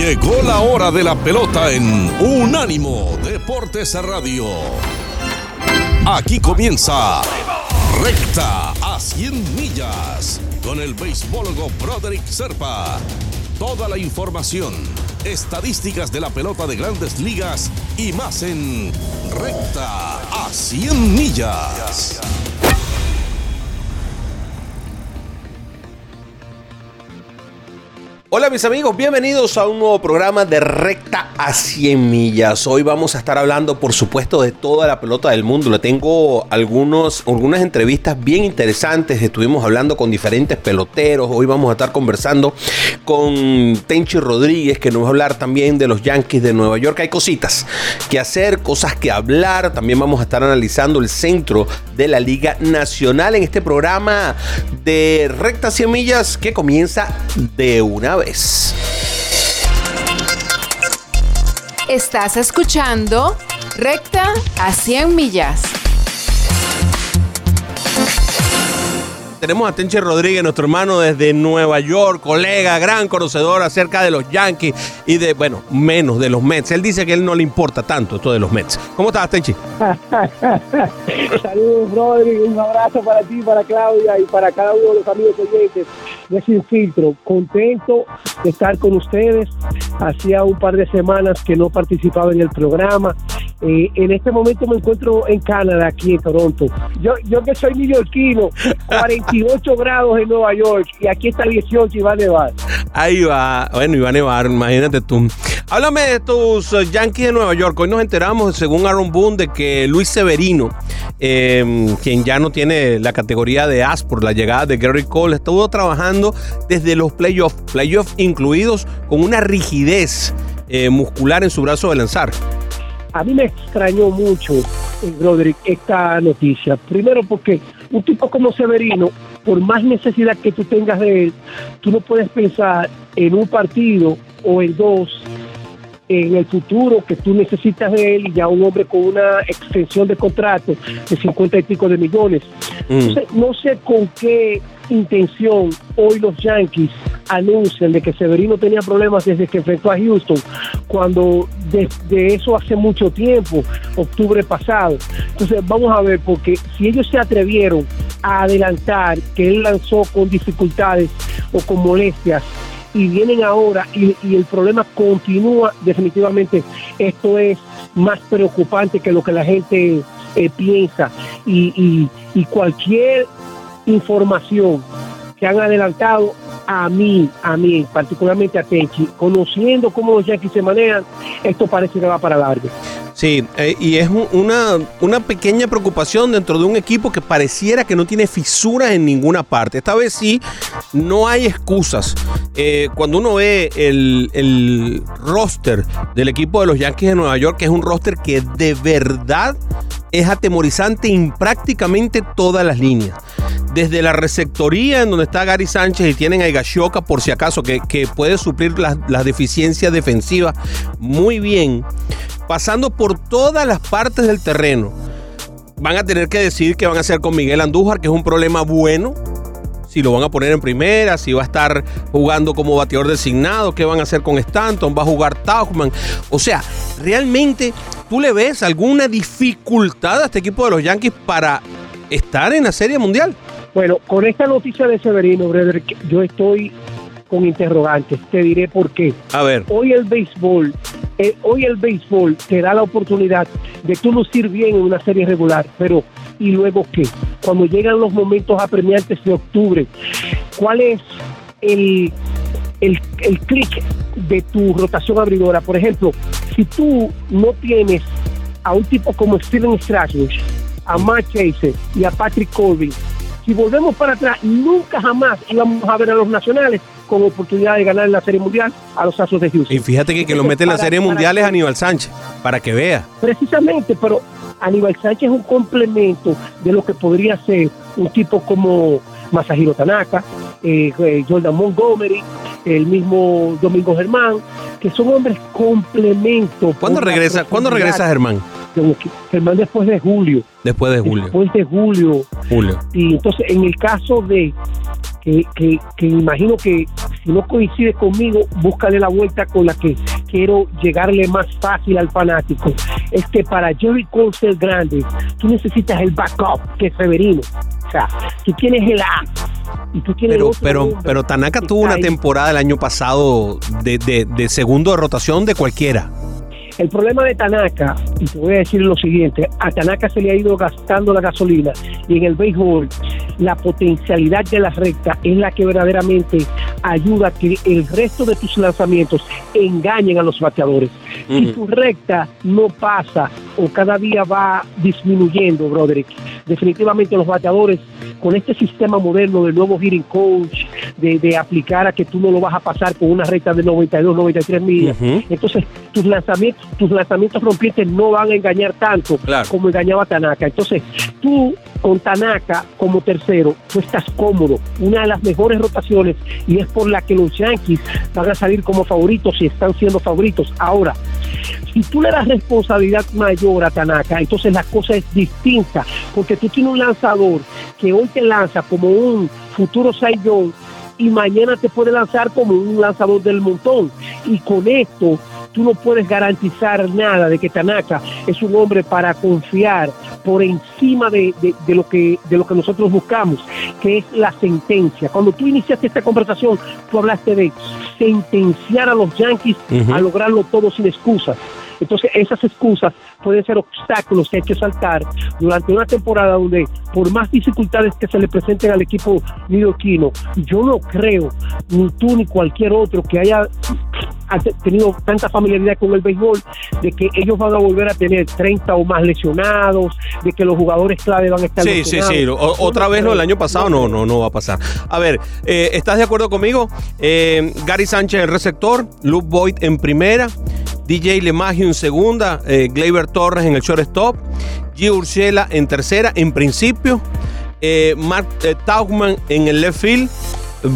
Llegó la hora de la pelota en Unánimo Deportes Radio. Aquí comienza Recta a 100 millas con el beisbólogo Broderick Serpa. Toda la información, estadísticas de la pelota de grandes ligas y más en Recta a 100 millas. Hola mis amigos, bienvenidos a un nuevo programa de Recta a 100 millas. Hoy vamos a estar hablando por supuesto de toda la pelota del mundo. Le tengo algunos, algunas entrevistas bien interesantes. Estuvimos hablando con diferentes peloteros. Hoy vamos a estar conversando con Tenchi Rodríguez que nos va a hablar también de los Yankees de Nueva York. Hay cositas que hacer, cosas que hablar. También vamos a estar analizando el centro de la Liga Nacional en este programa de Recta a 100 millas que comienza de una vez. Estás escuchando Recta a 100 millas. Tenemos a Tenche Rodríguez, nuestro hermano desde Nueva York, colega, gran conocedor acerca de los Yankees y de, bueno, menos de los Mets. Él dice que él no le importa tanto esto de los Mets. ¿Cómo estás, Tenchi? Saludos, Rodríguez. Un abrazo para ti, para Claudia y para cada uno de los amigos oyentes de Sin Filtro. Contento de estar con ustedes. Hacía un par de semanas que no participaba en el programa. Eh, en este momento me encuentro en Canadá, aquí en Toronto. Yo, yo que soy neoyorquino, 48 grados en Nueva York y aquí está 18 y va a nevar. Ahí va, bueno, iba a nevar, imagínate tú. Háblame de tus eh, Yankees de Nueva York. Hoy nos enteramos, según Aaron Boone, de que Luis Severino, eh, quien ya no tiene la categoría de as por la llegada de Gary Cole, estuvo trabajando desde los playoffs, playoffs incluidos con una rigidez eh, muscular en su brazo de lanzar. A mí me extrañó mucho, eh, Broderick, esta noticia. Primero porque un tipo como Severino, por más necesidad que tú tengas de él, tú no puedes pensar en un partido o en dos en el futuro que tú necesitas de él y ya un hombre con una extensión de contrato de 50 y pico de millones. Entonces, no sé con qué intención hoy los Yankees anuncian de que Severino tenía problemas desde que enfrentó a Houston, cuando desde eso hace mucho tiempo, octubre pasado. Entonces vamos a ver, porque si ellos se atrevieron a adelantar que él lanzó con dificultades o con molestias, y vienen ahora y, el problema continúa definitivamente esto es más preocupante que lo que la gente eh, piensa y, cualquier información que han adelantado a mí, a mí, particularmente a Tenchi, conociendo cómo los Yankees se manejan, esto parece que va para largo. Sí, eh, y es una, una pequeña preocupación dentro de un equipo que pareciera que no tiene fisuras en ninguna parte. Esta vez sí, no hay excusas. Eh, cuando uno ve el, el, roster del equipo de los Yankees de Nueva York, que es un roster que de verdad es atemorizante en prácticamente todas las líneas. Desde la receptoría, en donde está Gary Sánchez y tienen a Higashoka, por si acaso, que, que puede suplir las, las deficiencias defensivas muy bien pasando por todas las partes del terreno. Van a tener que decidir qué van a hacer con Miguel Andújar, que es un problema bueno. Si lo van a poner en primera, si va a estar jugando como bateador designado, qué van a hacer con Stanton, va a jugar Tauchman. O sea, realmente tú le ves alguna dificultad a este equipo de los Yankees para estar en la Serie Mundial. Bueno, con esta noticia de Severino, brother, yo estoy con interrogantes. Te diré por qué. A ver. Hoy el béisbol, eh, hoy el béisbol te da la oportunidad de tú lucir bien en una serie regular, pero ¿y luego qué? Cuando llegan los momentos apremiantes de octubre, ¿cuál es el, el, el clic de tu rotación abridora? Por ejemplo, si tú no tienes a un tipo como Steven Strasburg, a Matt Chase y a Patrick Colvin, si volvemos para atrás, nunca jamás íbamos a ver a los nacionales con oportunidad de ganar en la Serie Mundial a los Astros de Houston. Y fíjate que, que lo mete en la Serie Mundial es Aníbal Sánchez, para que vea. Precisamente, pero Aníbal Sánchez es un complemento de lo que podría ser un tipo como Masahiro Tanaka, eh, eh, Jordan Montgomery, el mismo Domingo Germán, que son hombres complementos. ¿Cuándo regresa, ¿cuándo regresa Germán? Germán después de julio. Después de julio. Después de julio. Julio. Y entonces, en el caso de que, que, que imagino que Si no coincide conmigo, búscale la vuelta con la que quiero llegarle más fácil al fanático. Es que para Jerry Cole ser grande, tú necesitas el backup, que es Severino. O sea, tú tienes el A. Y tú tienes Pero, otro pero, pero Tanaka tuvo una ahí. temporada el año pasado de, de- de segundo de rotación de cualquiera. El problema de Tanaka, y te voy a decir lo siguiente, a Tanaka se le ha ido gastando la gasolina y en el béisbol la potencialidad de la recta es la que verdaderamente ayuda a que el resto de tus lanzamientos engañen a los bateadores. Si tu recta no pasa o cada día va disminuyendo, Broderick, definitivamente los bateadores con este sistema moderno del nuevo hitting coach, de, de aplicar a que tú no lo vas a pasar con una recta de 92, 93 millas, Ujú. entonces tus lanzamientos, tus lanzamientos rompientes no van a engañar tanto Claro. como engañaba Tanaka. Entonces, tú con Tanaka como tercero, tú estás cómodo. Una de las mejores rotaciones y es por la que los Yankees van a salir como favoritos y están siendo favoritos. Ahora, si tú le das responsabilidad mayor a Tanaka, entonces la cosa es distinta, porque tú tienes un lanzador que hoy te lanza como un futuro Young y mañana te puede lanzar como un lanzador del montón. Y con esto tú no puedes garantizar nada de que Tanaka es un hombre para confiar por encima de, de- de lo que de lo que nosotros buscamos, que es la sentencia. Cuando tú iniciaste esta conversación, tú hablaste de sentenciar a los Yankees a lograrlo todo sin excusas. Entonces esas excusas pueden ser obstáculos que hay que saltar durante una temporada donde por más dificultades que se le presenten al equipo neoyorquino, yo no creo, ni tú ni cualquier otro que haya ha te- tenido tanta familiaridad con el béisbol, de que ellos van a volver a tener 30 o más lesionados, de que los jugadores clave van a estar Sí, sí, lesionados. sí. O- Yo otra vez, no, creo, el año pasado no, no, no va a pasar. A ver, eh, ¿estás de acuerdo conmigo? Eh, Gary Sánchez en receptor, Luke Boyd en primera, DJ LeMagio en segunda, eh, Gleyber Torres en el shortstop, G. Urshela en tercera, en principio, eh, Mark eh, Tauchman en el left field,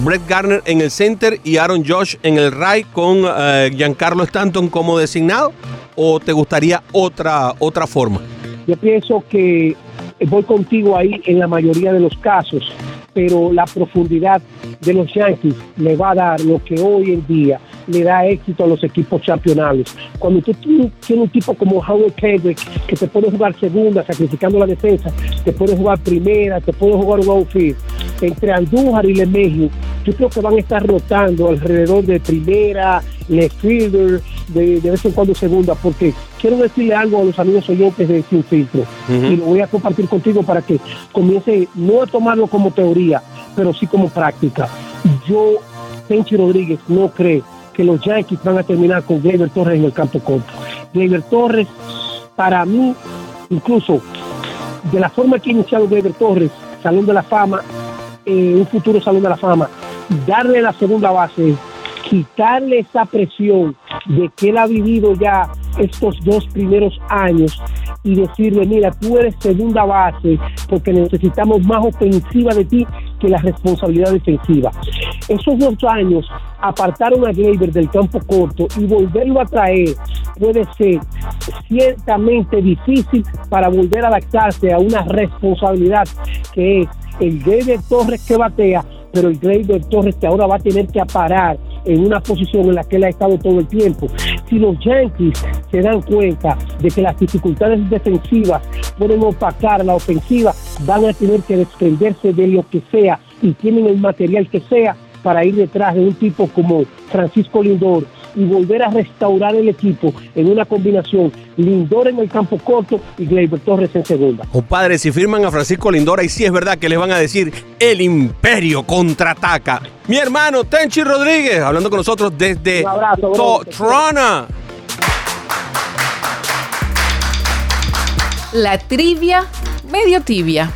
Brett Garner en el center y Aaron Josh en el right con eh, Giancarlo Stanton como designado. ¿O te gustaría otra, otra forma? Yo pienso que voy contigo ahí en la mayoría de los casos, pero la profundidad de los Yankees le va a dar lo que hoy en día le da éxito a los equipos campeonables. Cuando tú tienes un tipo como Howard Kendrick que te puede jugar segunda, sacrificando la defensa, te puede jugar primera, te puede jugar un outfield, entre Andújar y Lemegio, yo creo que van a estar rotando alrededor de primera, left fielder, de, de vez en cuando segunda, porque quiero decirle algo a los amigos oyentes de Sin Filtro Ujú. y lo voy a compartir contigo para que comience no a tomarlo como teoría, pero sí como práctica. Yo, Penchi Rodríguez, no cree que los Yankees van a terminar con Gleyber Torres en el campo corto. Gleyber Torres, para mí, incluso de la forma que ha iniciado Gleyber Torres, Salón de la Fama, eh, un futuro Salón de la Fama, darle la segunda base, quitarle esa presión de que él ha vivido ya estos dos primeros años y decirle, mira, tú eres segunda base porque necesitamos más ofensiva de ti que la responsabilidad defensiva. Esos dos años, apartaron a Gleyber del campo corto y volverlo a traer puede ser ciertamente difícil para volver a adaptarse a una responsabilidad que es el Gleyber Torres que batea, pero el Gleyber Torres que ahora va a tener que parar en una posición en la que él ha estado todo el tiempo. Si los Yankees se dan cuenta de que las dificultades defensivas pueden opacar la ofensiva, van a tener que desprenderse de lo que sea y tienen el material que sea para ir detrás de un tipo como Francisco Lindor y volver a restaurar el equipo en una combinación Lindor en el campo corto y Gleyber Torres en segunda. Compadre, si firman a Francisco Lindora, y sí es verdad que les van a decir el imperio contraataca. Mi hermano Tenchi Rodríguez, hablando con nosotros desde abrazo, To-. La trivia medio tibia.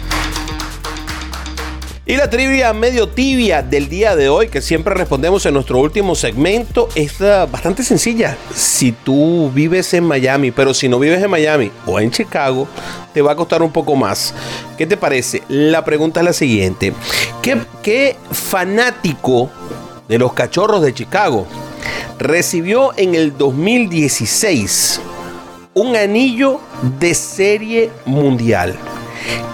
Y la trivia medio tibia del día de hoy, que siempre respondemos en nuestro último segmento, es ah, bastante sencilla. Si tú vives en Miami, pero si no vives en Miami o en Chicago, te va a costar un poco más. ¿Qué te parece? La pregunta es la siguiente. ¿Qué, fanático de los cachorros de Chicago recibió en el 2016 un anillo de serie mundial?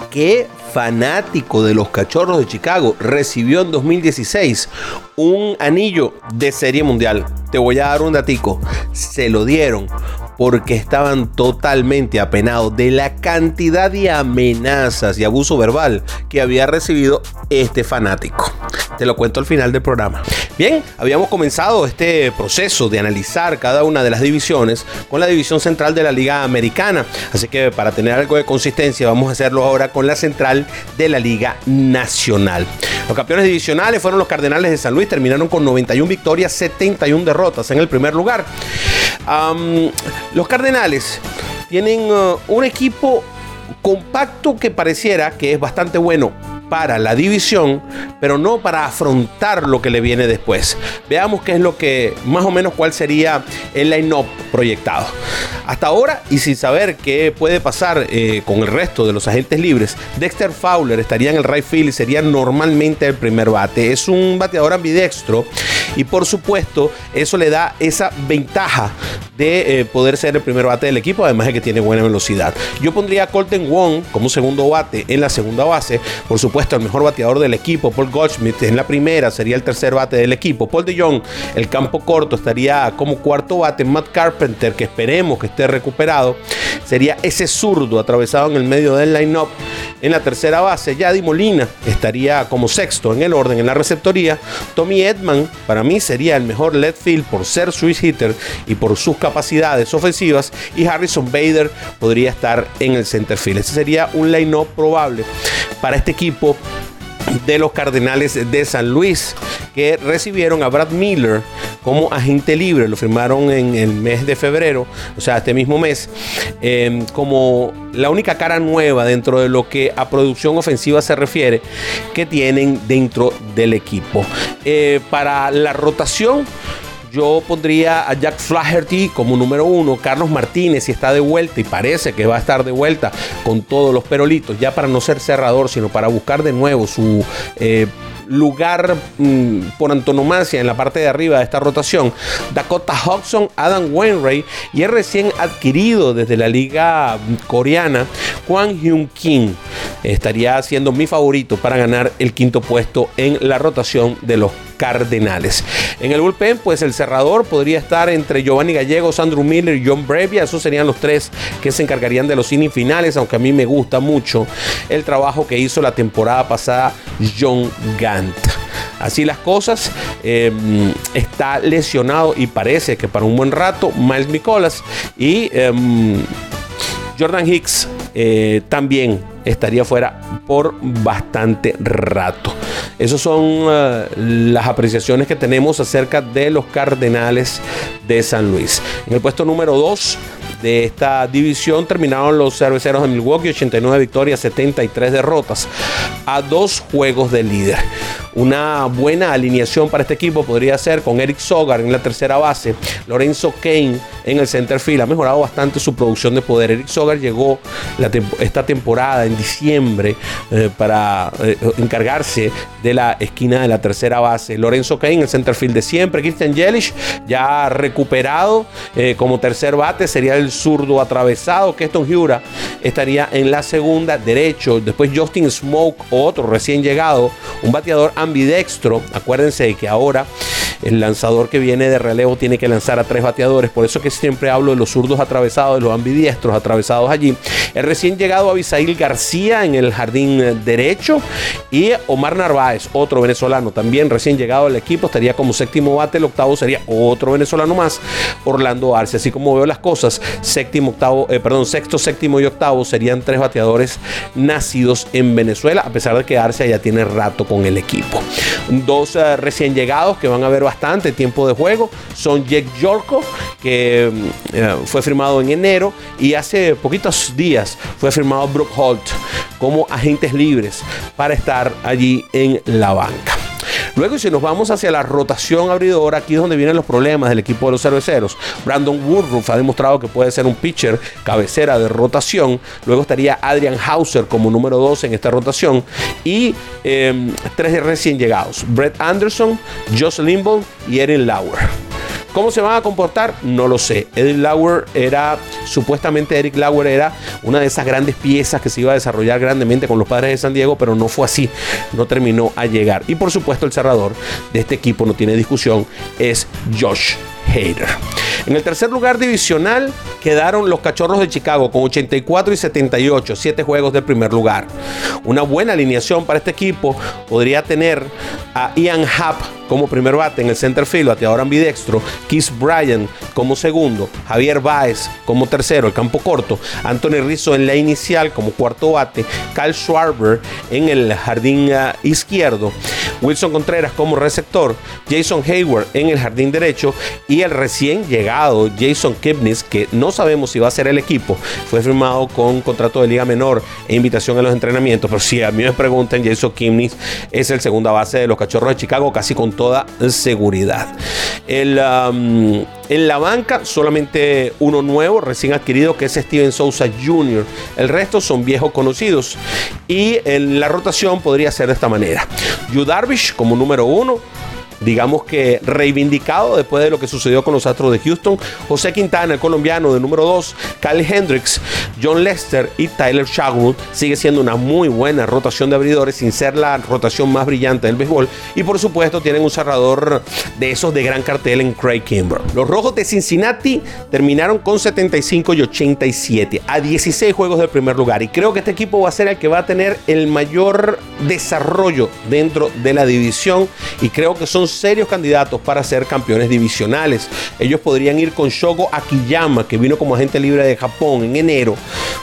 ¿Qué fanático de los Cachorros de Chicago, recibió en 2016 un anillo de serie mundial. Te voy a dar un datico. Se lo dieron porque estaban totalmente apenados de la cantidad de amenazas y abuso verbal que había recibido este fanático. Te lo cuento al final del programa. Bien, habíamos comenzado este proceso de analizar cada una de las divisiones con la división central de la Liga Americana. Así que para tener algo de consistencia vamos a hacerlo ahora con la central de la Liga Nacional. Los campeones divisionales fueron los Cardenales de San Luis, terminaron con 91 victorias, 71 derrotas en el primer lugar. Los Cardenales tienen uh, un equipo compacto que pareciera que es bastante bueno para la división, pero no para afrontar lo que le viene después. Veamos qué es lo que, más o menos, cuál sería el line-up proyectado. Hasta ahora, y sin saber qué puede pasar eh, con el resto de los agentes libres, Dexter Fowler estaría en el right field y sería normalmente el primer bate. Es un bateador ambidextro y por supuesto eso le da esa ventaja de eh, poder ser el primer bate del equipo, además de que tiene buena velocidad. Yo pondría a Colton Wong como segundo bate en la segunda base, por supuesto el mejor bateador del equipo, Paul Goldschmidt en la primera, sería el tercer bate del equipo. Paul de Jong, el campo corto, estaría como cuarto bate. Matt Carpenter, que esperemos que esté recuperado, sería ese zurdo atravesado en el medio del line-up. En la tercera base, Yadi Molina estaría como sexto en el orden en la receptoría. Tommy Edman, para mí, sería el mejor left field por ser switch hitter y por sus capacidades ofensivas. Y Harrison Bader podría estar en el center field. Ese sería un line-up probable para este equipo de los Cardenales de San Luis, que recibieron a Brad Miller como agente libre. Lo firmaron en el mes de febrero, o sea, este mismo mes, em, como la única cara nueva dentro de lo que a producción ofensiva se refiere que tienen dentro del equipo. Eh, para la rotación, yo pondría a Jack Flaherty como número uno, Carlos Martínez si está de vuelta y parece que va a estar de vuelta con todos los perolitos, ya para no ser cerrador, sino para buscar de nuevo su eh, lugar mm, por antonomasia en la parte de arriba de esta rotación, Dakota Hudson, Adam Wainwright y el recién adquirido desde la liga coreana, Kwang Hyun Kim. Estaría siendo mi favorito para ganar el quinto puesto en la rotación de los Cardenales. En el bullpen, pues el cerrador podría estar entre Giovanni Gallegos, Andrew Miller y John Brevia. Esos serían los tres que se encargarían de los finales, aunque a mí me gusta mucho el trabajo que hizo la temporada pasada John Gant. Así las cosas, em, está lesionado y parece que para un buen rato Miles Nicolas y em, Jordan Hicks eh, también estaría fuera por bastante rato. Esas son eh, las apreciaciones que tenemos acerca de los Cardenales de San Luis. En el puesto número 2 de esta división terminaron los cerveceros de Milwaukee, 89 victorias, 73 derrotas, a dos juegos de líder. Una buena alineación para este equipo podría ser con Eric Sogar en la tercera base, Lorenzo Kane en el center field. Ha mejorado bastante su producción de poder. Eric Sogar llegó esta temporada en diciembre eh, para eh, encargarse de la esquina de la tercera base. Lorenzo Kane en el center field de siempre. Christian Yelich ya recuperado eh, como tercer bate sería el zurdo atravesado. Keston Hura estaría en la segunda derecho. Después Justin Smoke, otro recién llegado, un bateador ambidextro. Acuérdense que ahora el lanzador que viene de relevo tiene que lanzar a tres bateadores. Por eso que siempre hablo de los zurdos atravesados, de los ambidiestros atravesados allí. El recién llegado Abisail García en el jardín derecho. Y Omar Narváez, otro venezolano, también recién llegado al equipo, estaría como séptimo bate. El octavo sería otro venezolano más, Orlando Arce. Así como veo las cosas, séptimo, octavo, eh, perdón, sexto, séptimo y octavo serían tres bateadores nacidos en Venezuela, a pesar de que Arce ya tiene rato con el equipo. Dos eh, recién llegados que van a ver bastante tiempo de juego son Jack Yorko, que mm, eh, fue firmado en enero, y hace poquitos días fue firmado Brook Holt como agentes libres para estar allí en la banca. Luego, si nos vamos hacia la rotación abridora, aquí es donde vienen los problemas del equipo de los cerveceros. Brandon Woodruff ha demostrado que puede ser un pitcher cabecera de rotación. Luego estaría Adrian Hauser como número 2 en esta rotación. Y em, tres recién llegados: Brett Anderson, Josh Limbaugh y Erin Lauer. ¿Cómo se van a comportar? No lo sé. Eric Lauer era, supuestamente Eric Lauer era una de esas grandes piezas que se iba a desarrollar grandemente con los padres de San Diego, pero no fue así. No terminó a llegar. Y por supuesto el cerrador de este equipo, no tiene discusión, es Josh Hader. En el tercer lugar divisional quedaron los Cachorros de Chicago con 84 y 78, 7 juegos del primer lugar. Una buena alineación para este equipo podría tener a Ian Happ como primer bate en el center field, bateador ambidextro, Keith Bryan como segundo, Javier Baez como tercero, el campo corto, Anthony Rizzo en la inicial como cuarto bate, Kyle Schwarber en el jardín ah, izquierdo, Wilson Contreras como receptor, Jason Hayward en el jardín derecho y el recién llegado Jason Kipnis, que no sabemos si va a ser el equipo, fue firmado con contrato de liga menor e invitación a los entrenamientos, pero si a mí me preguntan, Jason Kipnis es el segunda base de los Cachorros de Chicago, casi con toda seguridad. El, um, en la banca solamente uno nuevo, recién adquirido, que es Steven Souza Jr. El resto son viejos conocidos. Y en la rotación podría ser de esta manera. Yu Darvish como número uno, digamos que reivindicado después de lo que sucedió con los Astros de Houston. José Quintana, el colombiano de número 2, Kyle Hendricks, John Lester y Tyler Shagwood. Sigue siendo una muy buena rotación de abridores sin ser la rotación más brillante del béisbol. Y por supuesto tienen un cerrador de esos de gran cartel en Craig Kimber. Los Rojos de Cincinnati terminaron con 75 y 87 a 16 juegos del primer lugar. Y creo que este equipo va a ser el que va a tener el mayor desarrollo dentro de la división. Y creo que son serios candidatos para ser campeones divisionales. Ellos podrían ir con Shogo Akiyama, que vino como agente libre de Japón en enero,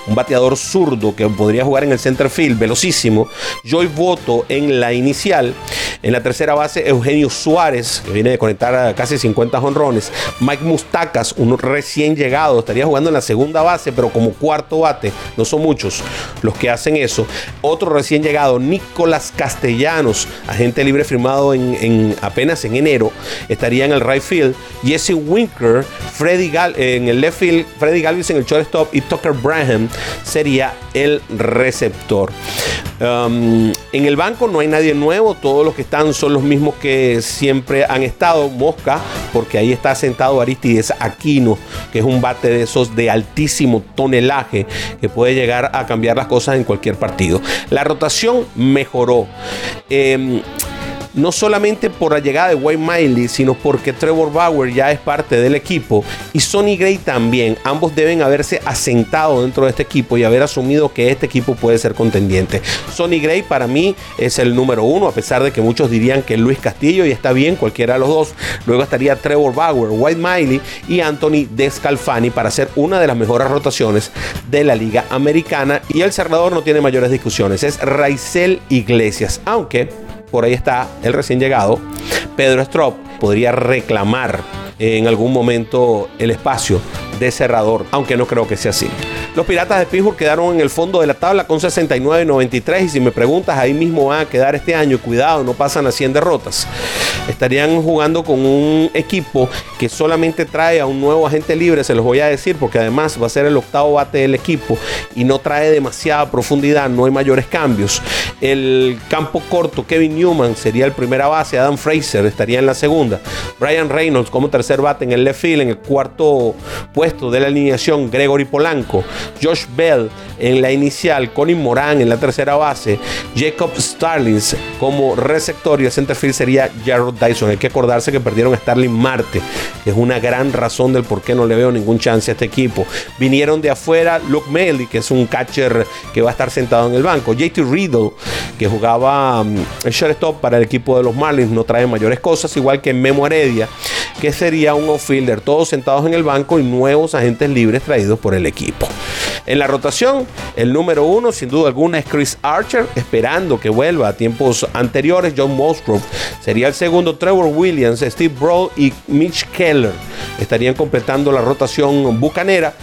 un bateador zurdo que podría jugar en el center field, velocísimo. Joy Voto en la inicial. En la tercera base, Eugenio Suárez, que viene de conectar casi 50 honrones. Mike Mustacas, un recién llegado, estaría jugando en la segunda base, pero como cuarto bate. No son muchos los que hacen eso. Otro recién llegado, Nicolás Castellanos, agente libre firmado en, en apenas en enero, estaría en el right field. Jesse Winker, Freddy Gal en el left field, Freddy Galvis en el shortstop y Tucker Braham sería el receptor. Um, en el banco no hay nadie nuevo, todos los que están son los mismos que siempre han estado. Mosca, porque ahí está sentado Aristides Aquino, que es un bate de esos de altísimo tonelaje que puede llegar a cambiar las cosas en cualquier partido. La rotación mejoró. Em, no solamente por la llegada de Wayne Miley, sino porque Trevor Bauer ya es parte del equipo y Sonny Gray también. Ambos deben haberse asentado dentro de este equipo y haber asumido que este equipo puede ser contendiente. Sonny Gray para mí es el número uno, a pesar de que muchos dirían que Luis Castillo y está bien, cualquiera de los dos. Luego estaría Trevor Bauer, White Miley y Anthony Descalfani para ser una de las mejores rotaciones de la Liga Americana. Y el cerrador no tiene mayores discusiones, es Raizel Iglesias, aunque por ahí está el recién llegado, Pedro Strop podría reclamar en algún momento el espacio de cerrador, aunque no creo que sea así. Los Piratas de Pittsburgh quedaron en el fondo de la tabla con 69 y 93 y si me preguntas, ahí mismo van a quedar este año. Cuidado, no pasan a 100 derrotas. Estarían jugando con un equipo que solamente trae a un nuevo agente libre, se los voy a decir, porque además va a ser el octavo bate del equipo y no trae demasiada profundidad, no hay mayores cambios. El campo corto, Kevin Newman sería el primera base, Adam Fraser estaría en la segunda, Brian Reynolds como tercer bate en el left field, en el cuarto puesto de la alineación, Gregory Polanco, Josh Bell en la inicial, Colin Moran en la tercera base, Jacob Starlings como receptor y el center field sería Jared Dyson. Hay que acordarse que perdieron a Starling Marte, que es una gran razón del por qué no le veo ningún chance a este equipo. Vinieron de afuera Luke Melly, que es un catcher que va a estar sentado en el banco. JT Riddle, que jugaba um, el shortstop para el equipo de los Marlins, no trae mayores cosas, igual que Memo Heredia, que sería un outfielder, todos sentados en el banco y nuevos agentes libres traídos por el equipo. En la rotación, el número uno, sin duda alguna, es Chris Archer, esperando que vuelva a tiempos anteriores. John Musgrove sería el segundo. Trevor Williams, Steve Broad y Mitch Keller estarían completando la rotación bucanera.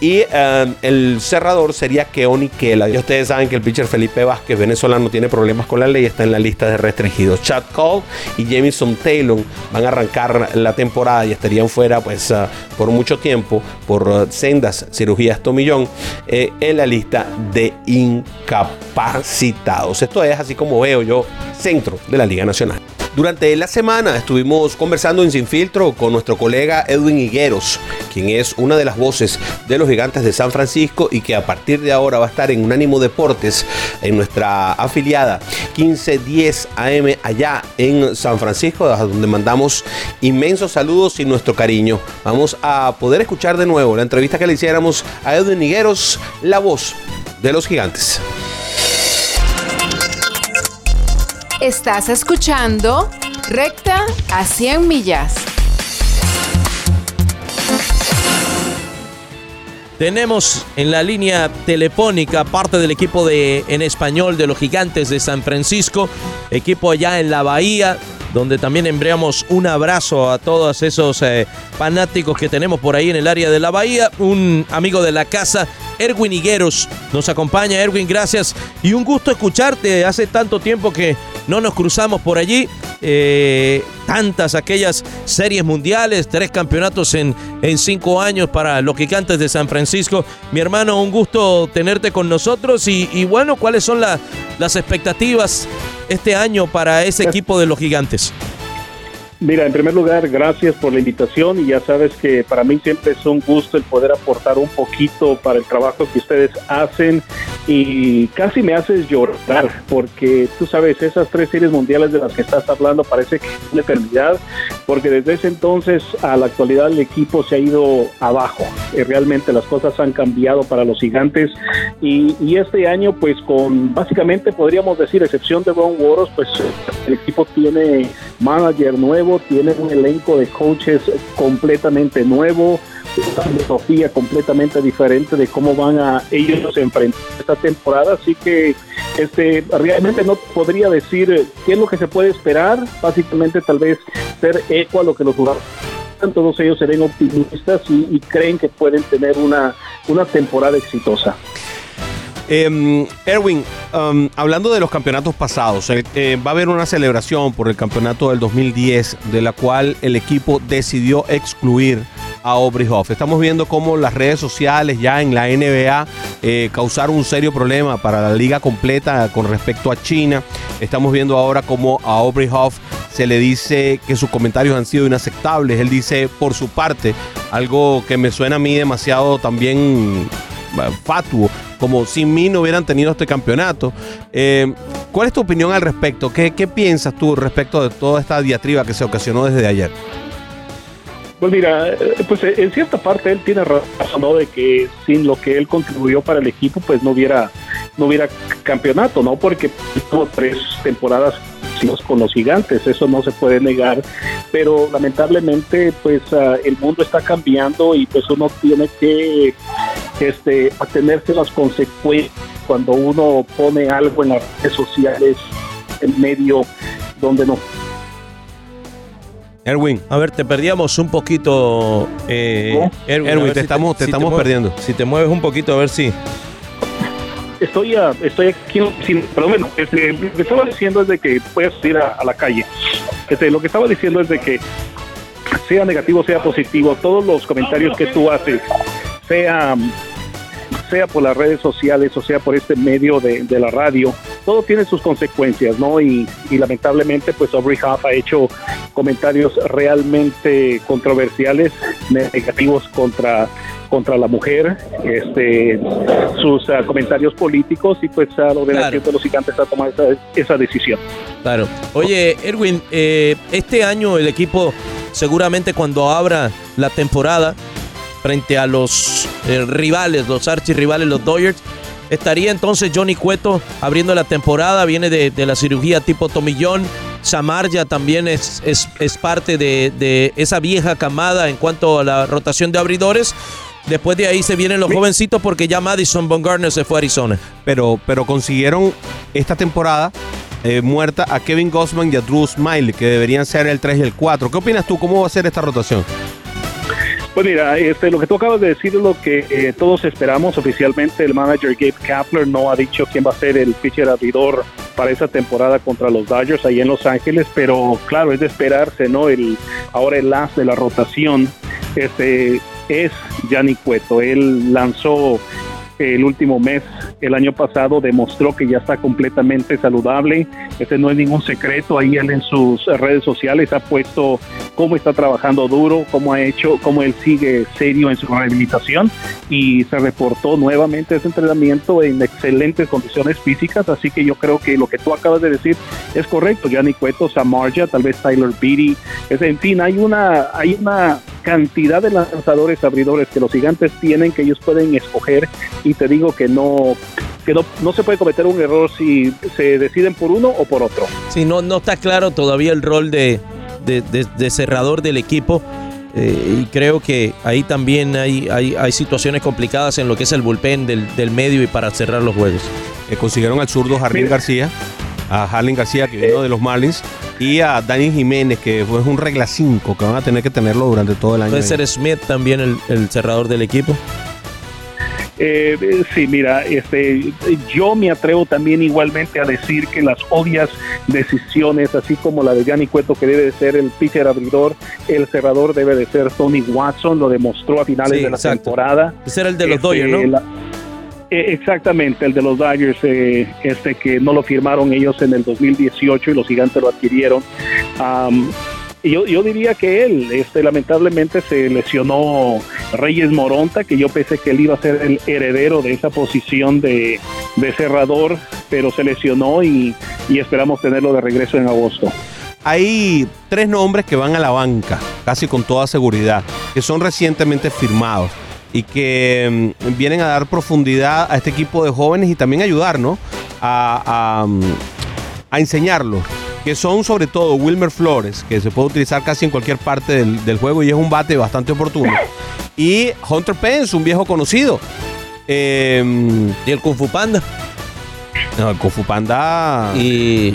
Y eh, el cerrador sería Keoni Kela. Y ustedes saben que el pitcher Felipe Vázquez, venezolano, tiene problemas con la ley, está en la lista de restringidos. Chad Cole y Jamison Taylor van a arrancar la temporada y estarían fuera pues uh, por mucho tiempo por uh, sendas cirugías tomillón eh, en la lista de incapacitados. Esto es así como veo yo centro de la Liga Nacional. Durante la semana estuvimos conversando en Sin Filtro con nuestro colega Edwin Higueros, quien es una de las voces de los gigantes de San Francisco y que a partir de ahora va a estar en Unánimo Deportes en nuestra afiliada 1510 AM allá en San Francisco, donde mandamos inmensos saludos y nuestro cariño. Vamos a poder escuchar de nuevo la entrevista que le hiciéramos a Edwin Higueros, la voz de los gigantes. Estás escuchando Recta a 100 millas. Tenemos en la línea telefónica parte del equipo de en español de los Gigantes de San Francisco, equipo allá en la Bahía, donde también enviamos un abrazo a todos esos eh, fanáticos que tenemos por ahí en el área de la Bahía. Un amigo de la casa, Erwin Higueros, nos acompaña. Erwin, gracias. Y un gusto escucharte. Hace tanto tiempo que no nos cruzamos por allí. Eh, tantas aquellas series mundiales, tres campeonatos en, en cinco años para los gigantes de San Francisco. Mi hermano, un gusto tenerte con nosotros y, bueno, ¿cuáles son las expectativas este año para ese equipo de los gigantes? Mira, en primer lugar, gracias por la invitación y ya sabes que para mí siempre es un gusto el poder aportar un poquito para el trabajo que ustedes hacen y casi me haces llorar porque tú sabes, esas tres series mundiales de las que estás hablando parece que es una eternidad porque desde ese entonces a la actualidad el equipo se ha ido abajo realmente las cosas han cambiado para los gigantes y, y este año pues con básicamente podríamos decir excepción de Ron Waros pues el equipo tiene manager nuevo, tiene un elenco de coaches completamente nuevo, una filosofía completamente diferente de cómo van a ellos enfrentar esta temporada, así que este realmente no podría decir qué es lo que se puede esperar, básicamente tal vez ser eco a lo que los jugadores todos ellos serán optimistas y, y creen que pueden tener una, una temporada exitosa. Eh, Erwin, um, hablando de los campeonatos pasados, eh, eh, va a haber una celebración por el campeonato del 2010, de la cual el equipo decidió excluir a Aubrey Hoff. Estamos viendo cómo las redes sociales ya en la NBA eh, causaron un serio problema para la liga completa con respecto a China. Estamos viendo ahora cómo a Aubrey Hoff se le dice que sus comentarios han sido inaceptables. Él dice por su parte algo que me suena a mí demasiado también fatuo, como sin mí no hubieran tenido este campeonato. Eh, ¿Cuál es tu opinión al respecto? ¿Qué, ¿Qué piensas tú respecto de toda esta diatriba que se ocasionó desde ayer? Pues mira, pues en cierta parte él tiene razón, ¿no? De que sin lo que él contribuyó para el equipo, pues no hubiera, no hubiera campeonato, ¿no? Porque tuvo tres temporadas con los gigantes, eso no se puede negar, pero lamentablemente pues uh, el mundo está cambiando y pues uno tiene que este, atenerse las consecuencias cuando uno pone algo en las redes sociales en medio donde no Erwin. A ver, te perdíamos un poquito. Eh, Erwin, Erwin te, estamos, te, si estamos te perdiendo. Si te mueves un poquito, a ver si. Estoy, uh, estoy aquí, sin, pero bueno, este, lo que estaba diciendo es de que puedes ir a, a la calle. Este, lo que estaba diciendo es de que sea negativo, sea positivo, todos los comentarios que tú haces, sea sea por las redes sociales o sea por este medio de, de la radio, todo tiene sus consecuencias, ¿no? Y, y lamentablemente, pues Aubrey Huff ha hecho comentarios realmente controversiales, negativos contra contra la mujer, este, sus uh, comentarios políticos y pues a lo de claro. de los gigantes ha tomado esa, esa, decisión. Claro. Oye, Erwin, eh, este año el equipo seguramente cuando abra la temporada frente a los eh, rivales, los archirrivales, los Dodgers. Estaría entonces Johnny Cueto abriendo la temporada, viene de, de la cirugía tipo tomillón. Samar ya también es, es, es parte de, de, esa vieja camada en cuanto a la rotación de abridores. Después de ahí se vienen los jovencitos porque ya Madison Bumgarner se fue a Arizona. Pero, pero consiguieron esta temporada eh, muerta a Kevin Gossman y a Drew Smiley, que deberían ser el 3 y el 4. ¿Qué opinas tú? ¿Cómo va a ser esta rotación? Pues mira, este, lo que tú acabas de decir es lo que eh, todos esperamos. Oficialmente el manager Gabe Kapler no ha dicho quién va a ser el pitcher abridor para esa temporada contra los Dodgers ahí en Los Ángeles, pero claro, es de esperarse, ¿no? El, ahora el as de la rotación este, es Yanni Cueto. Él lanzó el último mes el año pasado demostró que ya está completamente saludable. Este no es ningún secreto. Ahí él en sus redes sociales ha puesto cómo está trabajando duro, cómo ha hecho, cómo él sigue serio en su rehabilitación y se reportó nuevamente ese entrenamiento en excelentes condiciones físicas. Así que yo creo que lo que tú acabas de decir es correcto. Gianni Cueto, Samarja, tal vez Tyler Beatty. Es, en fin, hay una, hay una cantidad de lanzadores abridores que los gigantes tienen que ellos pueden escoger y te digo que no que no, no, se puede cometer un error si se deciden por uno o por otro. Sí, no, no está claro todavía el rol de, de, de, de cerrador del equipo. Eh, y creo que ahí también hay, hay, hay, situaciones complicadas en lo que es el bullpen del, del medio y para cerrar los juegos. Eh, consiguieron al zurdo Jardín García, a Harlin García, que vino de los Marlins, y a Dani Jiménez, que fue un regla 5, que van a tener que tenerlo durante todo el año. Puede ser Smith también el, el cerrador del equipo. Eh, sí, mira, este, yo me atrevo también igualmente a decir que las obvias decisiones, así como la de Gianni Cueto, que debe de ser el pitcher abridor, el cerrador debe de ser Tony Watson, lo demostró a finales sí, de la exacto. temporada. Ese era el de los este, Dodgers, ¿no? La, eh, exactamente, el de los Dodgers, eh, este que no lo firmaron ellos en el 2018 y los gigantes lo adquirieron. Um, yo, yo diría que él, este, lamentablemente se lesionó Reyes Moronta, que yo pensé que él iba a ser el heredero de esa posición de, de cerrador, pero se lesionó y, y esperamos tenerlo de regreso en agosto. Hay tres nombres que van a la banca, casi con toda seguridad, que son recientemente firmados y que um, vienen a dar profundidad a este equipo de jóvenes y también ayudar, ¿no? A, a, a enseñarlos que son sobre todo Wilmer Flores, que se puede utilizar casi en cualquier parte del, del juego y es un bate bastante oportuno. Y Hunter Pence, un viejo conocido. Eh, y el Kung Fu Panda. No, el Kung Fu Panda. Y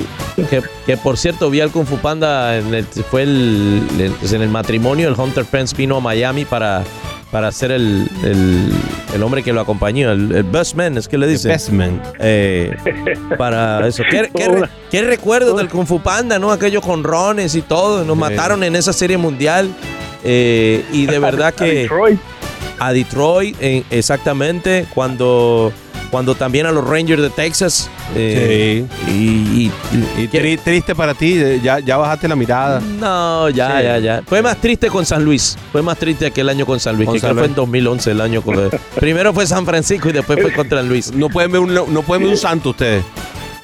que, que, por cierto, vi al Kung Fu Panda, en el, fue el, el, en el matrimonio, el Hunter Pence vino a Miami para para ser el, el, el, hombre que lo acompañó, el, el, best man, es que le dice. Best man. Eh, para eso. ¿Qué, qué, qué recuerdo del Kung Fu Panda, no? Aquellos conrones y todo. Nos mataron en esa serie mundial. Eh, y de verdad que. A Detroit. A Detroit, eh, exactamente. Cuando cuando también a los Rangers de Texas. Eh, sí. Y, y, y tri triste para ti, ya, ya bajaste la mirada. No, ya, sí. ya, ya. Fue más triste con San Luis. Fue más triste aquel año con San Luis, con que San fue en 2011 el año con Primero fue San Francisco y después fue contra San Luis. No pueden ver un, no pueden ver un santo ustedes.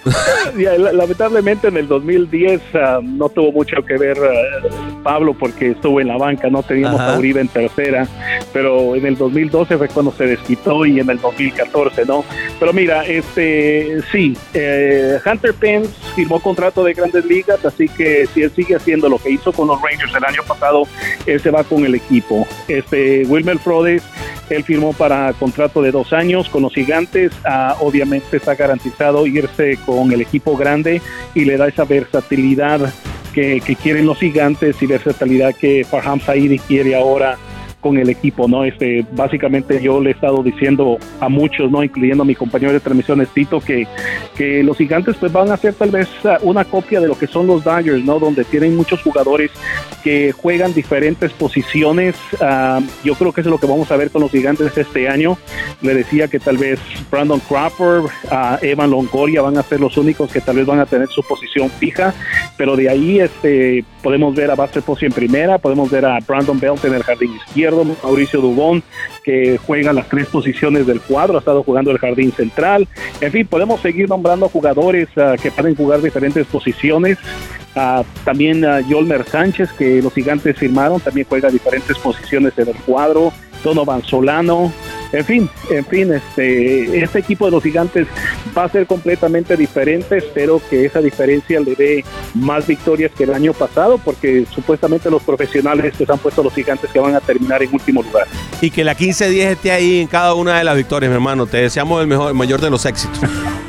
Lamentablemente en el 2010 uh, no tuvo mucho que ver uh, Pablo porque estuvo en la banca, no teníamos Ajá. a Uribe en tercera, pero en el 2012 fue cuando se desquitó y en el 2014, ¿no? Pero mira, este sí, eh, Hunter Pence firmó contrato de grandes ligas, así que si él sigue haciendo lo que hizo con los Rangers el año pasado, él se va con el equipo. Este Wilmer Flores, él firmó para contrato de dos años con los gigantes, uh, obviamente está garantizado irse con el equipo grande y le da esa versatilidad que, que quieren los gigantes y versatilidad que Farham Saidi quiere ahora con el equipo, ¿no? Este, básicamente yo le he estado diciendo a muchos, ¿no? Incluyendo a mi compañero de transmisiones, Tito, que, que los gigantes pues van a hacer tal vez una copia de lo que son los Dodgers, ¿no? Donde tienen muchos jugadores que juegan diferentes posiciones. Uh, yo creo que eso es lo que vamos a ver con los gigantes este año. Le decía que tal vez Brandon Crawford, uh, Evan Longoria van a ser los únicos que tal vez van a tener su posición fija, pero de ahí este, podemos ver a Buster Posey en primera, podemos ver a Brandon Belt en el jardín izquierdo, Mauricio Dubón, que juega las tres posiciones del cuadro, ha estado jugando el jardín central. En fin, podemos seguir nombrando jugadores uh, que pueden jugar diferentes posiciones. Uh, también uh, Yolmer Sánchez, que los gigantes firmaron, también juega diferentes posiciones en el cuadro. Donovan Solano, en fin, en fin, este, este equipo de los gigantes va a ser completamente diferente. Espero que esa diferencia le dé más victorias que el año pasado, porque supuestamente los profesionales les han puesto los gigantes que van a terminar en último lugar. Y que la 15-10 esté ahí en cada una de las victorias, mi hermano. Te deseamos el mejor, el mayor de los éxitos.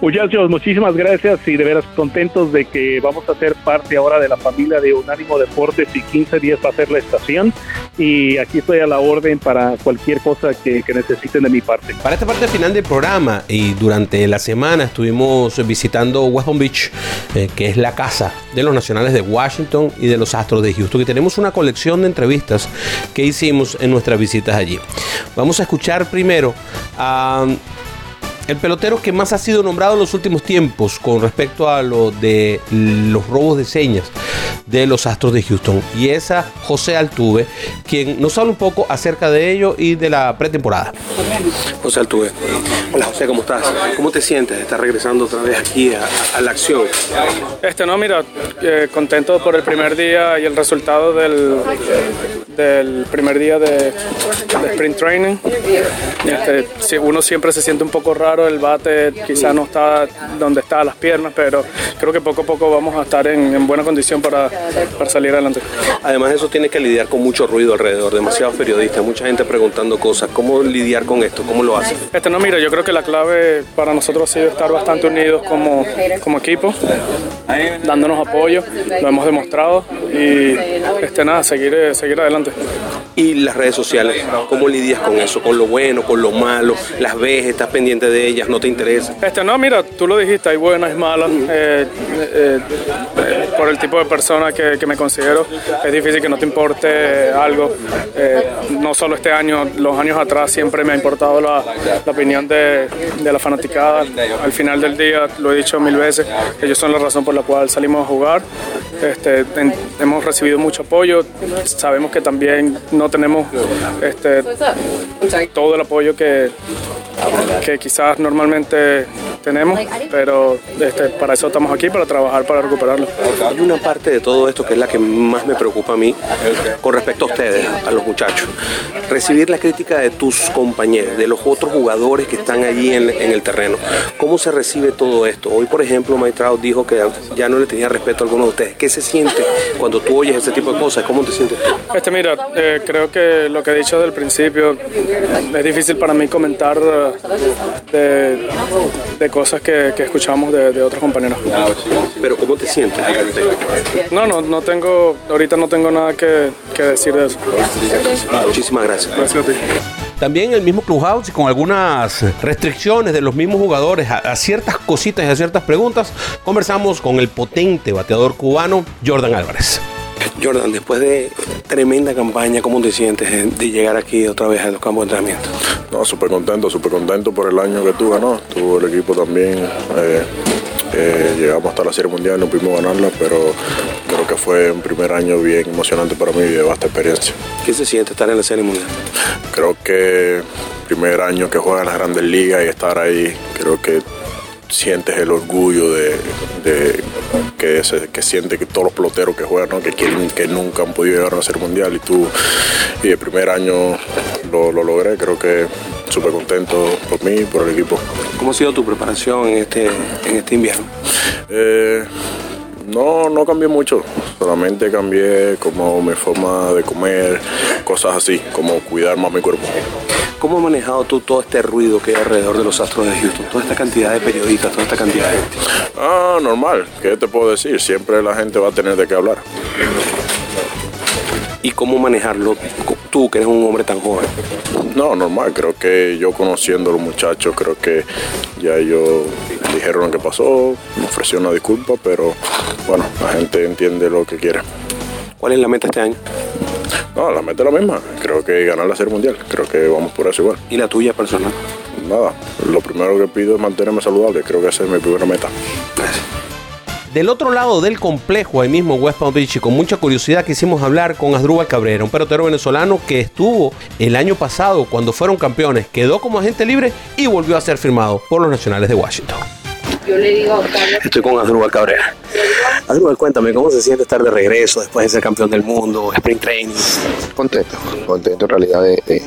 Muchachos, muchísimas gracias y de veras contentos de que vamos a ser parte ahora de la familia de Unánimo Deportes y 15 días va a ser la estación y aquí estoy a la orden para cualquier cosa que, que necesiten de mi parte. Para esta parte final del programa y durante la semana estuvimos visitando West Palm Beach, eh, que es la casa de los nacionales de Washington y de los Astros de Houston, y tenemos una colección de entrevistas que hicimos en nuestras visitas allí. Vamos a escuchar primero a el pelotero que más ha sido nombrado en los últimos tiempos con respecto a lo de los robos de señas de los Astros de Houston. Y es a José Altuve, quien nos habla un poco acerca de ello y de la pretemporada. José Altuve. Hola José, ¿cómo estás? ¿Cómo te sientes? Estás regresando otra vez aquí a, la acción. Este, no, mira, eh, contento por el primer día y el resultado del, del primer día de, sprint training. Este, uno siempre se siente un poco raro, el bate quizás no está donde está las piernas, pero creo que poco a poco vamos a estar en, en buena condición para, para salir adelante. Además eso tiene que lidiar con mucho ruido alrededor, demasiados periodistas, mucha gente preguntando cosas. ¿Cómo lidiar con esto? ¿Cómo lo hace? Este, no, mira, yo creo que la clave para nosotros ha sido estar bastante unidos como, como equipo, dándonos apoyo, lo hemos demostrado y este, nada, seguir, seguir adelante. Y las redes sociales, ¿cómo lidias con eso? ¿Con lo bueno, con lo malo? ¿Las ves, estás pendiente de ellas, no te interesa? Este, no, mira, tú lo dijiste, hay buenas, y malas. Eh, eh, eh, por el tipo de persona que, me considero, es difícil que no te importe algo. no solo este año, los años atrás siempre me ha importado la, opinión de, la fanaticada. Al final del día, lo he dicho mil veces, ellos son la razón por la cual salimos a jugar. Este, hemos recibido mucho apoyo, sabemos que también no tenemos este, todo el apoyo que, que quizás normalmente tenemos, pero este, para eso estamos aquí, para trabajar, para recuperarlo. Hay una parte de todo esto que es la que más me preocupa a mí con respecto a ustedes, a los muchachos. Recibir la crítica de tus compañeros, de los otros jugadores que están allí en, el terreno. ¿Cómo se recibe todo esto? Hoy, por ejemplo, Maitrao dijo que ya no le tenía respeto a alguno de ustedes. ¿Qué se siente cuando tú oyes ese tipo de cosas? ¿Cómo te sientes Este, mira, eh, creo que lo que he dicho desde el principio es difícil para mí comentar eh, de cosas que, escuchamos de, otros compañeros. Pero ¿cómo te sientes? No, no, no tengo, ahorita no tengo nada que, decir de eso. Muchísimas gracias. Gracias a ti. También el mismo Clubhouse y con algunas restricciones de los mismos jugadores a, ciertas cositas y a ciertas preguntas, conversamos con el potente bateador cubano Jordan Álvarez. Jordan, después de tremenda campaña, ¿cómo te sientes de llegar aquí otra vez a los campos de entrenamiento? No, súper contento, súper contento por el año que tú ganó. Tuvo el equipo también. Eh, eh, llegamos hasta la Serie Mundial, no pudimos ganarla, pero creo que fue un primer año bien emocionante para mí y de vasta experiencia. ¿Qué se siente estar en la Serie Mundial? Creo que primer año que juega en las grandes ligas y estar ahí, creo que sientes el orgullo de, que, se, que siente que todos los peloteros que juegan, que quieren, que nunca han podido llegar a ser mundial y tú y el primer año lo, logré, creo que súper contento por mí y por el equipo. ¿Cómo ha sido tu preparación en este, en este invierno? Eh, no, no cambié mucho, solamente cambié como mi forma de comer, cosas así, como cuidar más mi cuerpo. ¿Cómo has manejado tú todo este ruido que hay alrededor de los Astros de Houston? Toda esta cantidad de periodistas, toda esta cantidad de gente. Ah, normal. ¿Qué te puedo decir? Siempre la gente va a tener de qué hablar. ¿Y cómo manejarlo tú, que eres un hombre tan joven? No, normal. Creo que yo conociendo a los muchachos, creo que ya ellos dijeron lo que pasó, me ofreció una disculpa, pero bueno, la gente entiende lo que quiere. ¿Cuál es la meta este año? No, la meta es la misma. Creo que ganar la Serie Mundial. Creo que vamos por eso igual. ¿Y la tuya personal? Nada. Lo primero que pido es mantenerme saludable. Creo que esa es mi primera meta. Del otro lado del complejo, ahí mismo en West Palm Beach, y con mucha curiosidad quisimos hablar con Asdrúbal Cabrera, un pelotero venezolano que estuvo el año pasado cuando fueron campeones, quedó como agente libre y volvió a ser firmado por los Nacionales de Washington. Yo le digo Estoy con Asdrúbal Cabrera. Asdrúbal, cuéntame, ¿cómo se siente estar de regreso después de ser campeón del mundo, sprint training? Contento, contento en realidad de,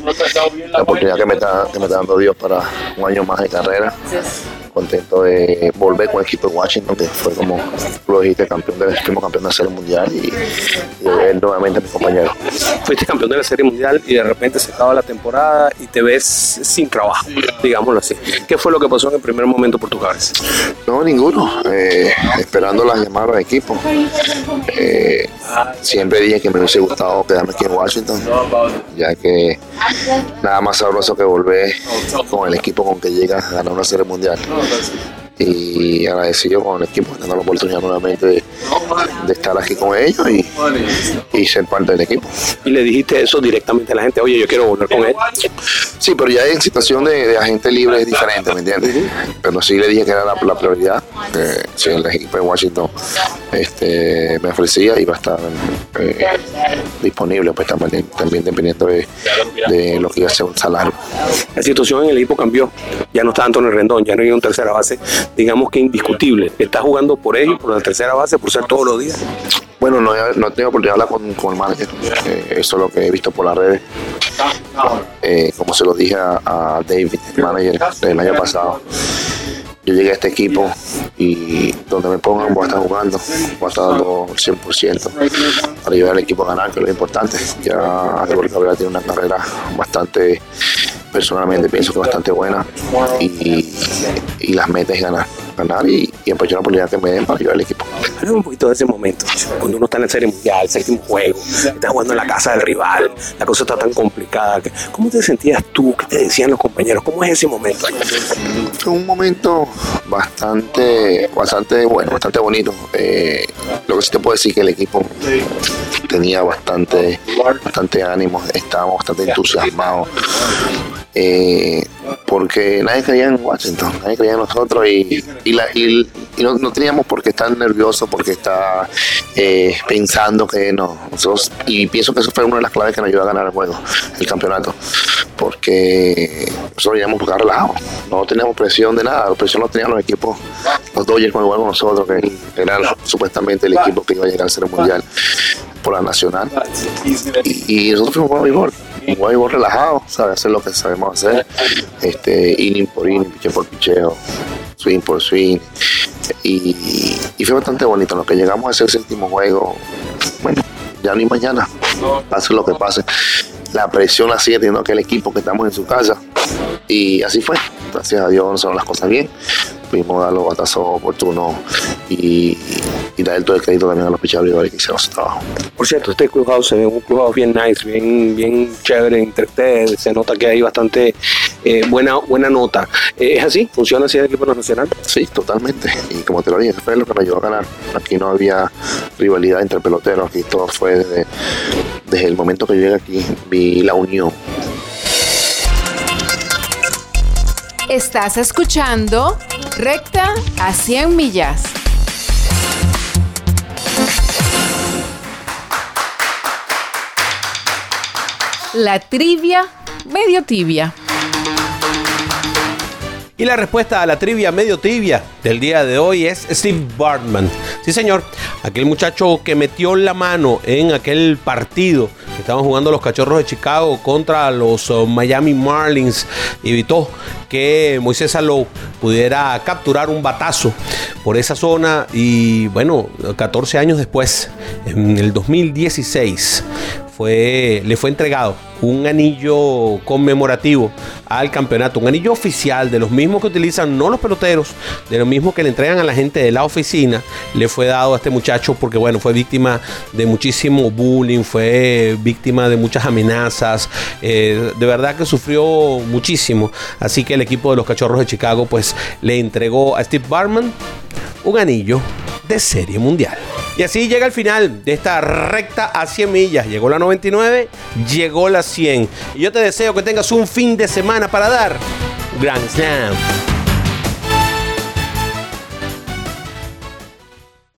la oportunidad que me, está, que me está dando Dios para un año más de carrera contento de volver con el equipo de Washington, que fue como lo dijiste, campeón del último campeón de la Serie Mundial y, ver nuevamente a mi compañero. Fuiste campeón de la Serie Mundial y de repente se acaba la temporada y te ves sin trabajo, digámoslo así. ¿Qué fue lo que pasó en el primer momento por tu cabeza? No, ninguno. Eh, esperando las llamadas del equipo. Eh, siempre dije que me hubiese gustado quedarme aquí en Washington, ya que nada más sabroso que volver con el equipo con que llega a ganar una serie mundial. Oh, that's those y agradecido con el equipo, dando la oportunidad nuevamente de, de estar aquí con ellos y, y ser parte del equipo. Y le dijiste eso directamente a la gente, oye, yo quiero volver con él. Sí, pero ya en situación de, de agente libre es diferente, ¿me entiendes? Pero sí le dije que era la, la prioridad, que si el equipo de Washington este, me ofrecía iba a estar eh, disponible, pues también, también dependiendo de, de lo que iba a ser un salario. La situación en el equipo cambió. Ya no está Antonio Rendón, ya no hay un tercera base, digamos que indiscutible. Está jugando por ellos, por la tercera base, por ser todos los días. Bueno, no, no tengo oportunidad de hablar con, con el manager. Eh, eso es lo que he visto por las redes. Eh, como se lo dije a, David, el manager del año pasado. Yo llegué a este equipo y donde me pongan voy a estar jugando, voy a estar dando el 100% para ayudar al equipo a ganar, que es lo importante. Ya Álvaro Cabrera tiene una carrera bastante, personalmente pienso que bastante buena y, y las metas es ganar, ganar y, y aprovechar la oportunidad que me den para ayudar al equipo. Háblame un poquito de ese momento, cuando uno está en la Serie Mundial, séptimo juego, está jugando en la casa del rival, la cosa está tan complicada. ¿Cómo te sentías tú? ¿Qué te decían los compañeros? ¿Cómo es ese momento? Fue un momento bastante, bastante bueno, bastante bonito. Eh, lo que sí te puedo decir que el equipo tenía bastante, bastante ánimo, estábamos bastante entusiasmados. Eh, porque nadie creía en Washington, nadie creía en nosotros y, y, la- y- no, no teníamos por qué estar nerviosos, porque estar eh, pensando que no. Nosotros, y pienso que eso fue una de las claves que nos ayudó a ganar el juego, el campeonato, porque nosotros íbamos a relajados, no teníamos presión de nada, la presión la tenían los equipos, los Dodgers igual con nosotros, que eran supuestamente el equipo que iba a llegar a ser mundial por la nacional. Y, nosotros fuimos a béisbol, un béisbol relajado, ¿sabes? Hacer lo que sabemos hacer, este, inning por inning, picheo por picheo, swing por swing. Y, y fue bastante bonito. Lo que llegamos a ese séptimo juego, bueno, ya ni mañana, pase lo que pase. La presión la sigue teniendo aquel equipo que estamos en su casa. Y así fue. Gracias a Dios salieron las cosas bien. Pudimos dar los batazos oportunos y, y dar todo el crédito también a los pichadores que hicieron su trabajo. Por cierto, este clubhouse se ve un clubhouse bien nice, bien, bien chévere entre ustedes. Se nota que hay bastante eh, buena, buena nota. Eh, ¿Es así? ¿Funciona así el equipo nacional? Sí, totalmente. Y como te lo dije, fue lo que nos ayudó a ganar. Aquí no había rivalidad entre peloteros, aquí todo fue desde, desde el momento que yo llegué aquí, vi la unión. Estás escuchando Recta a 100 millas. La trivia medio tibia. Y la respuesta a la trivia medio tibia del día de hoy es Steve Bartman. Sí, señor. Aquel muchacho que metió la mano en aquel partido que estaban jugando los cachorros de Chicago contra los uh, Miami Marlins. Evitó que Moisés Alou pudiera capturar un batazo por esa zona. Y bueno, 14 años después, en el 2016, fue, le fue entregado un anillo conmemorativo al campeonato, un anillo oficial de los mismos que utilizan no los peloteros, de los mismos que le entregan a la gente de la oficina, le fue dado a este muchacho porque bueno, fue víctima de muchísimo bullying, fue víctima de muchas amenazas, eh, de verdad que sufrió muchísimo, así que el equipo de los Cachorros de Chicago pues le entregó a Steve Barman un anillo de serie mundial. Y así llega el final de esta recta a 100 millas. Llegó la 99, llegó la 100. Y yo te deseo que tengas un fin de semana para dar Grand Slam.